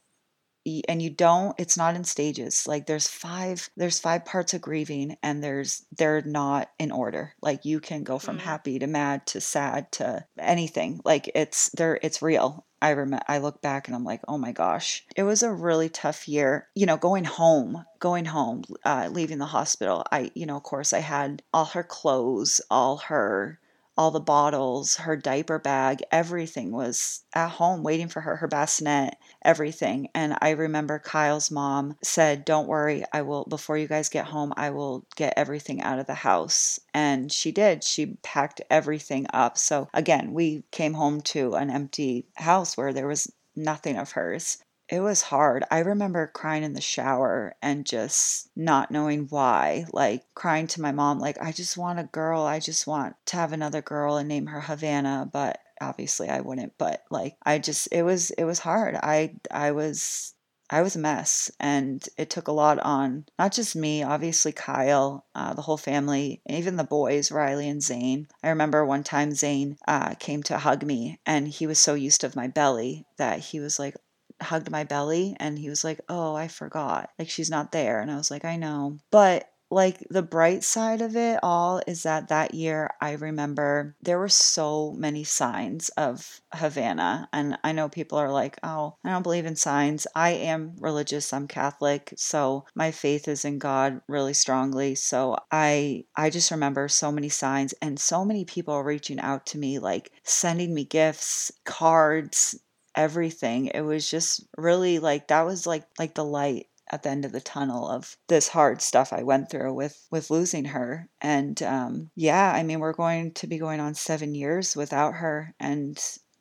and you don't it's not in stages like there's five there's five parts of grieving and there's they're not in order like you can go from mm. happy to mad to sad to anything like it's there it's real I remember I look back and I'm like, oh my gosh, it was a really tough year. You know, going home, going home, uh, leaving the hospital. I, you know, of course, I had all her clothes, all her all the bottles, her diaper bag, everything was at home waiting for her, her bassinet, everything. And I remember Kyle's mom said, Don't worry, I will, before you guys get home, I will get everything out of the house. And she did. She packed everything up. So again, we came home to an empty house where there was nothing of hers it was hard. I remember crying in the shower and just not knowing why, like crying to my mom, like, I just want a girl. I just want to have another girl and name her Havana. But obviously I wouldn't. But like, I just, it was, it was hard. I, I was, I was a mess and it took a lot on not just me, obviously Kyle, uh, the whole family, even the boys, Riley and Zane. I remember one time Zane uh, came to hug me and he was so used to my belly that he was like, hugged my belly and he was like, Oh, I forgot. Like, she's not there. And I was like, I know. But like the bright side of it all is that that year I remember there were so many signs of Havana. And I know people are like, oh, I don't believe in signs. I am religious, I'm Catholic, so my faith is in God really strongly. So I I just remember so many signs and so many people reaching out to me, like sending me gifts, cards, everything. It was just really like that was like like the light at the end of the tunnel of this hard stuff I went through with with losing her. And um, yeah, I mean, we're going to be going on seven years without her, and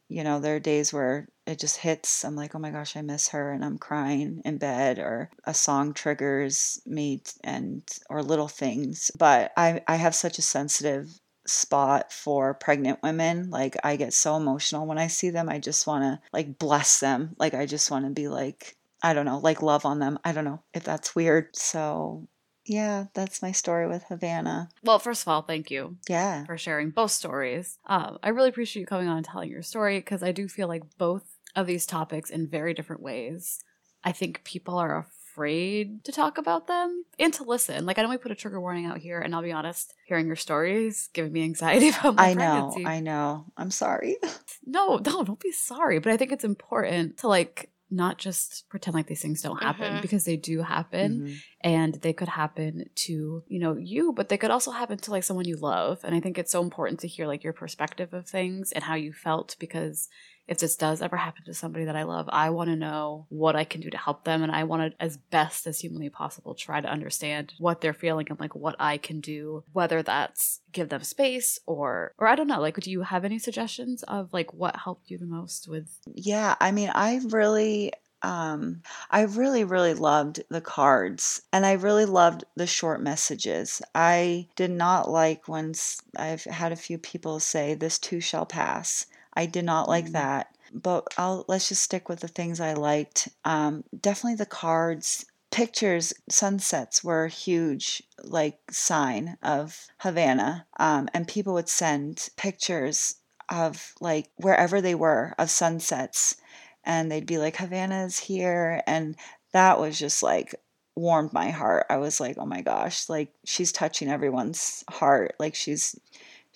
you know, there are days where it just hits. I'm like, oh my gosh, I miss her, and I'm crying in bed, or a song triggers me, and or little things. But I I have such a sensitive spot for pregnant women. Like I get so emotional when I see them. I just want to like bless them. Like I just want to be like I don't know, like love on them. I don't know if that's weird. So, yeah, that's my story with Havana. Well, first of all, thank you Yeah. for sharing both stories. Um, I really appreciate you coming on and telling your story because I do feel like both of these topics in very different ways. I think people are afraid to talk about them and to listen. Like I know we put a trigger warning out here, and I'll be honest, hearing your stories giving me anxiety about my I know. I know. I'm sorry. no, no, don't be sorry. But I think it's important to like not just pretend like these things don't happen Mhm. because they do happen Mhm. and they could happen to you know you but they could also happen to like someone you love and i think it's so important to hear like your perspective of things and how you felt because if this does ever happen to somebody that i love i want to know what i can do to help them and i want to as best as humanly possible try to understand what they're feeling and like what i can do whether that's give them space or or i don't know like do you have any suggestions of like what helped you the most with Yeah, I mean, I really um I really really loved the cards and I really loved the short messages. I did not like when I've had a few people say this too shall pass. I did not like Mm. that. But I'll let's just stick with the things I liked. Um definitely the cards pictures sunsets were a huge like sign of havana um, and people would send pictures of like wherever they were of sunsets and they'd be like havana's here and that was just like warmed my heart i was like oh my gosh like she's touching everyone's heart like she's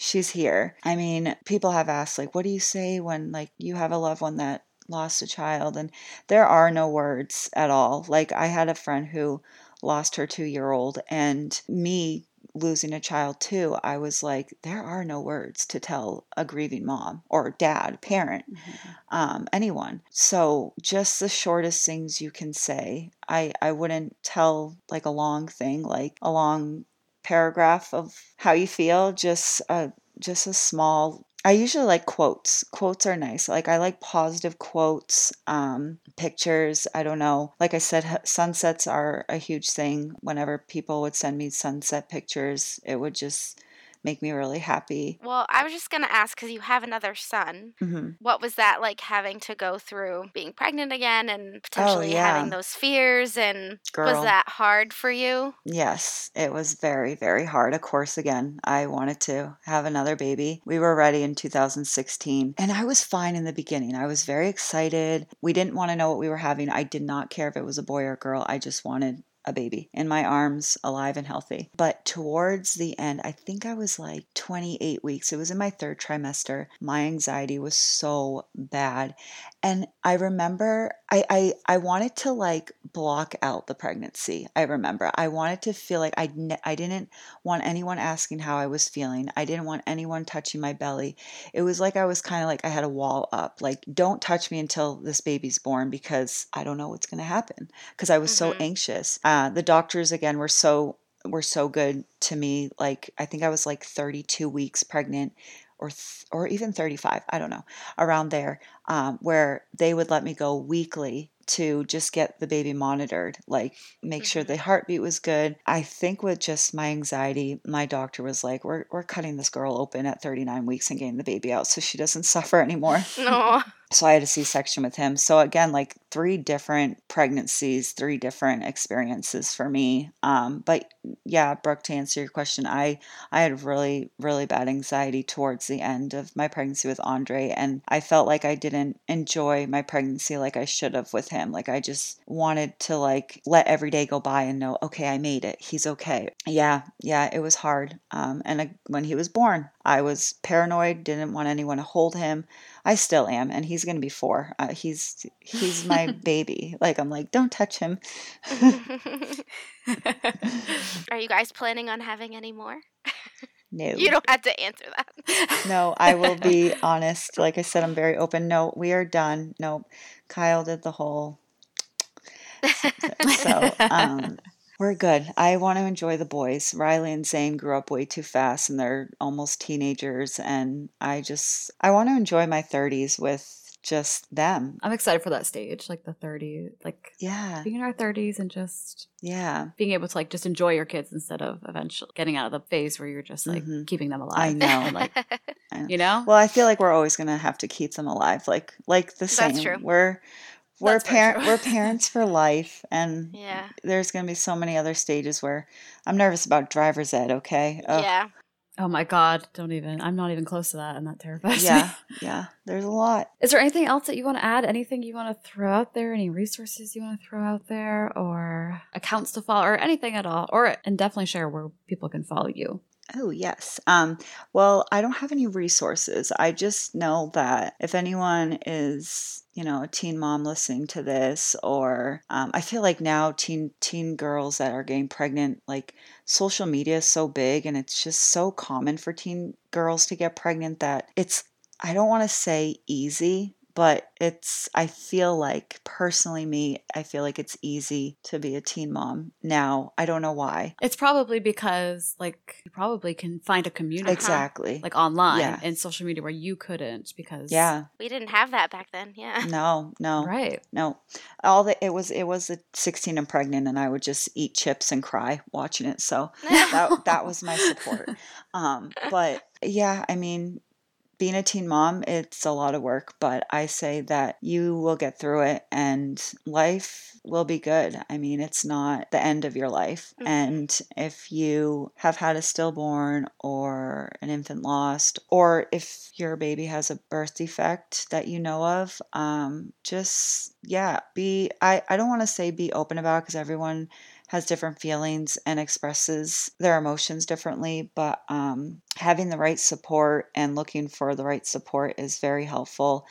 she's here i mean people have asked like what do you say when like you have a loved one that lost a child and there are no words at all like i had a friend who lost her 2 year old and me losing a child too i was like there are no words to tell a grieving mom or dad parent um, anyone. So just the shortest things you can say. I I wouldn't tell like a long thing, like a long paragraph of how you feel. Just a just a small. I usually like quotes. Quotes are nice. Like I like positive quotes, um, pictures. I don't know. Like I said, sunsets are a huge thing. Whenever people would send me sunset pictures, it would just make me really happy. Well, I was just going to ask because you have another son. hmm What was that like having to go through being pregnant again and potentially Oh, yeah. having those fears? And Girl. was that hard for you? Yes, it was very, very hard. Of course, again, I wanted to have another baby. We were ready in 2016, and I was fine in the beginning. I was very excited. We didn't want to know what we were having. I did not care if it was a boy or a girl. I just wanted a baby in my arms, alive and healthy. But towards the end, I think I was like 28 weeks. It was in my third trimester. My anxiety was so bad. And I remember I, I I wanted to like block out the pregnancy. I remember I wanted to feel like I ne- I didn't want anyone asking how I was feeling. I didn't want anyone touching my belly. It was like I was kind of like I had a wall up. Like don't touch me until this baby's born because I don't know what's going to happen because I was so Mhm. anxious. Uh, the doctors again were so were so good to me. Like I think I was like 32 weeks pregnant or th- or even 35 i don't know around there um, where they would let me go weekly to just get the baby monitored like make sure Mhm. the heartbeat was good i think with just my anxiety my doctor was like we're, we're cutting this girl open at 39 weeks and getting the baby out so she doesn't suffer anymore No. so I had a C-section with him. So again, like three different pregnancies, three different experiences for me. Um, but yeah, Brooke, to answer your question, I I had really really bad anxiety towards the end of my pregnancy with Andre, and I felt like I didn't enjoy my pregnancy like I should have with him. Like I just wanted to like let every day go by and know, okay, I made it. He's okay. Yeah, yeah, it was hard. Um, and I, when he was born, I was paranoid, didn't want anyone to hold him. I still am, and he's gonna be four. Uh, he's he's my baby. Like I'm like, don't touch him. Are you guys planning on having any more? no, You don't have to answer that. no. I will be honest. Like I said, I'm very open. No, we are done. No, Kyle did the whole. So um, we're good. I want to enjoy the boys. Riley and Zane grew up way too fast, and they're almost teenagers. And I just I want to enjoy my 30s with just them. I'm excited for that stage, like the 30, like Yeah. being in our 30s and just Yeah. being able to like just enjoy your kids instead of eventually getting out of the phase where you're just like Mhm. keeping them alive. I know. like I know. you know. Well, I feel like we're always gonna have to keep them alive. Like like the same. That's true. We're we're That's parent we're parents for life and yeah. there's gonna be so many other stages where I'm nervous about driver's ed, okay? Ugh. Yeah. Oh my god, don't even. I'm not even close to that, and that terrifies me. Yeah, yeah. There's a lot. Is there anything else that you want to add? Anything you want to throw out there? Any resources you want to throw out there, or accounts to follow, or anything at all? Or and definitely share where people can follow you. Oh, yes. Um, well, I don't have any resources. I just know that if anyone is, you know, a teen mom listening to this, or um, I feel like now teen teen girls that are getting pregnant, like social media is so big and it's just so common for teen girls to get pregnant that it's I don't want to say easy, but it's I feel like personally me, I feel like it's easy to be a teen mom now. I don't know why. It's probably because like you probably can find a community Exactly. like online Yeah. and social media where you couldn't because yeah. We didn't have that back then. Yeah. No, no. right No, all that it was it was the sixteen and pregnant, and I would just eat chips and cry watching it. So that that was my support. Um, but yeah, I mean, being a teen mom, it's a lot of work, but I say that you will get through it, and life will be good. I mean, it's not the end of your life, Mhm. and if you have had a stillborn or an infant lost, or if your baby has a birth defect that you know of, um, just yeah, be. I I don't want to say be open about because everyone has different feelings and expresses their emotions differently, but um, having the right support and looking for the right support is very helpful.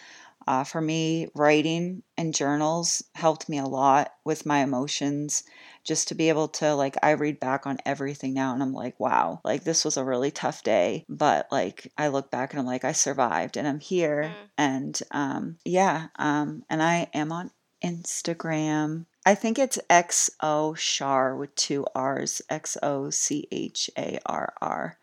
Uh, for me, writing and journals helped me a lot with my emotions. Just to be able to, like, I read back on everything now and I'm like, wow, like, this was a really tough day. But, like, I look back and I'm like, I survived and I'm here. Mm. And um, yeah, um, and I am on Instagram. I think it's XO Char with two R's, X O C H A R R.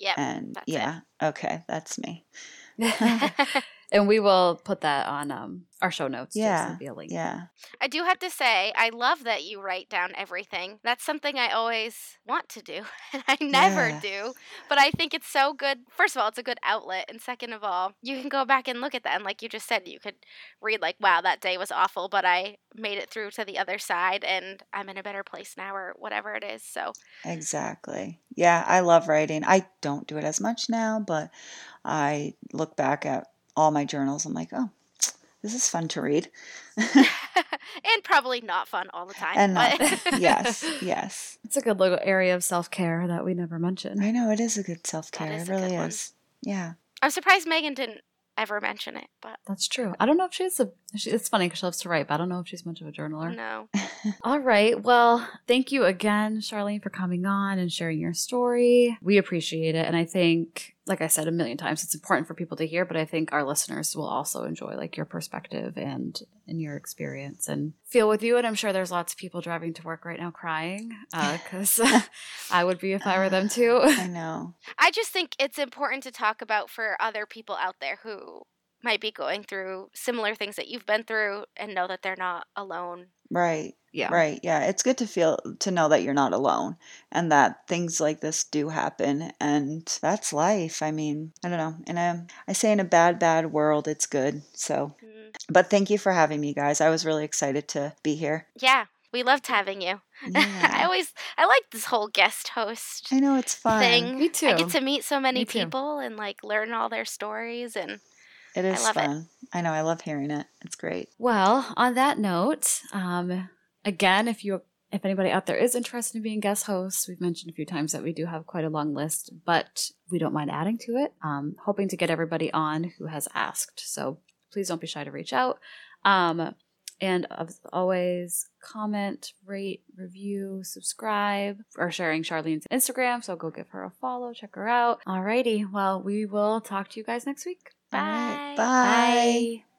Yep. And that's it. yeah, okay, that's me. and we will put that on um our show notes Yeah, just via link Yeah. I do have to say, I love that you write down everything. That's something I always want to do, and I never Yeah. do. But I think it's so good. First of all, it's a good outlet, and second of all, you can go back and look at that. And like you just said, you could read like, "Wow, that day was awful, but I made it through to the other side, and I'm in a better place now," or whatever it is. So Exactly. Yeah, I love writing. I don't do it as much now, but I look back at all my journals. I'm like, oh, this is fun to read. and probably not fun all the time. And not, yes, yes. it's a good little area of self-care that we never mentioned I know it is a good self care. It a good really one. is. Yeah. I'm surprised Megan didn't ever mention it. But that's true i don't know if she's a she, it's funny because she loves to write but i don't know if she's much of a journaler no, All right. Well, thank you again, Charlene, for coming on and sharing your story. We appreciate it. And I think, like I said a million times, it's important for people to hear, but I think our listeners will also enjoy like your perspective and and your experience and feel with you. And I'm sure there's lots of people driving to work right now crying uh, because I would be if I were them uh, too. I know. I just think it's important to talk about for other people out there who might be going through similar things that you've been through and know that they're not alone. Right. Yeah. Right. Yeah. It's good to feel to know that you're not alone and that things like this do happen and that's life. I mean, I don't know. In a I say in a bad bad world it's good. So, Mm, but thank you for having me guys. I was really excited to be here. Yeah, we loved having you. I always I like this whole guest host I know it's fun. thing. Me too. I get to meet so many Me people and like learn all their stories and It is love it. fun. I know I love hearing it. It's great. Well, on that note, um, again, if you if anybody out there is interested in being guest hosts, we've mentioned a few times that we do have quite a long list, but we don't mind adding to it. Um, hoping to get everybody on who has asked. So please don't be shy to reach out. Um, and as always, comment, rate, review, subscribe, or sharing Charlene's Instagram. So go give her a follow, check her out. Alrighty. Well, we will talk to you guys next week. Right. Bye. Bye.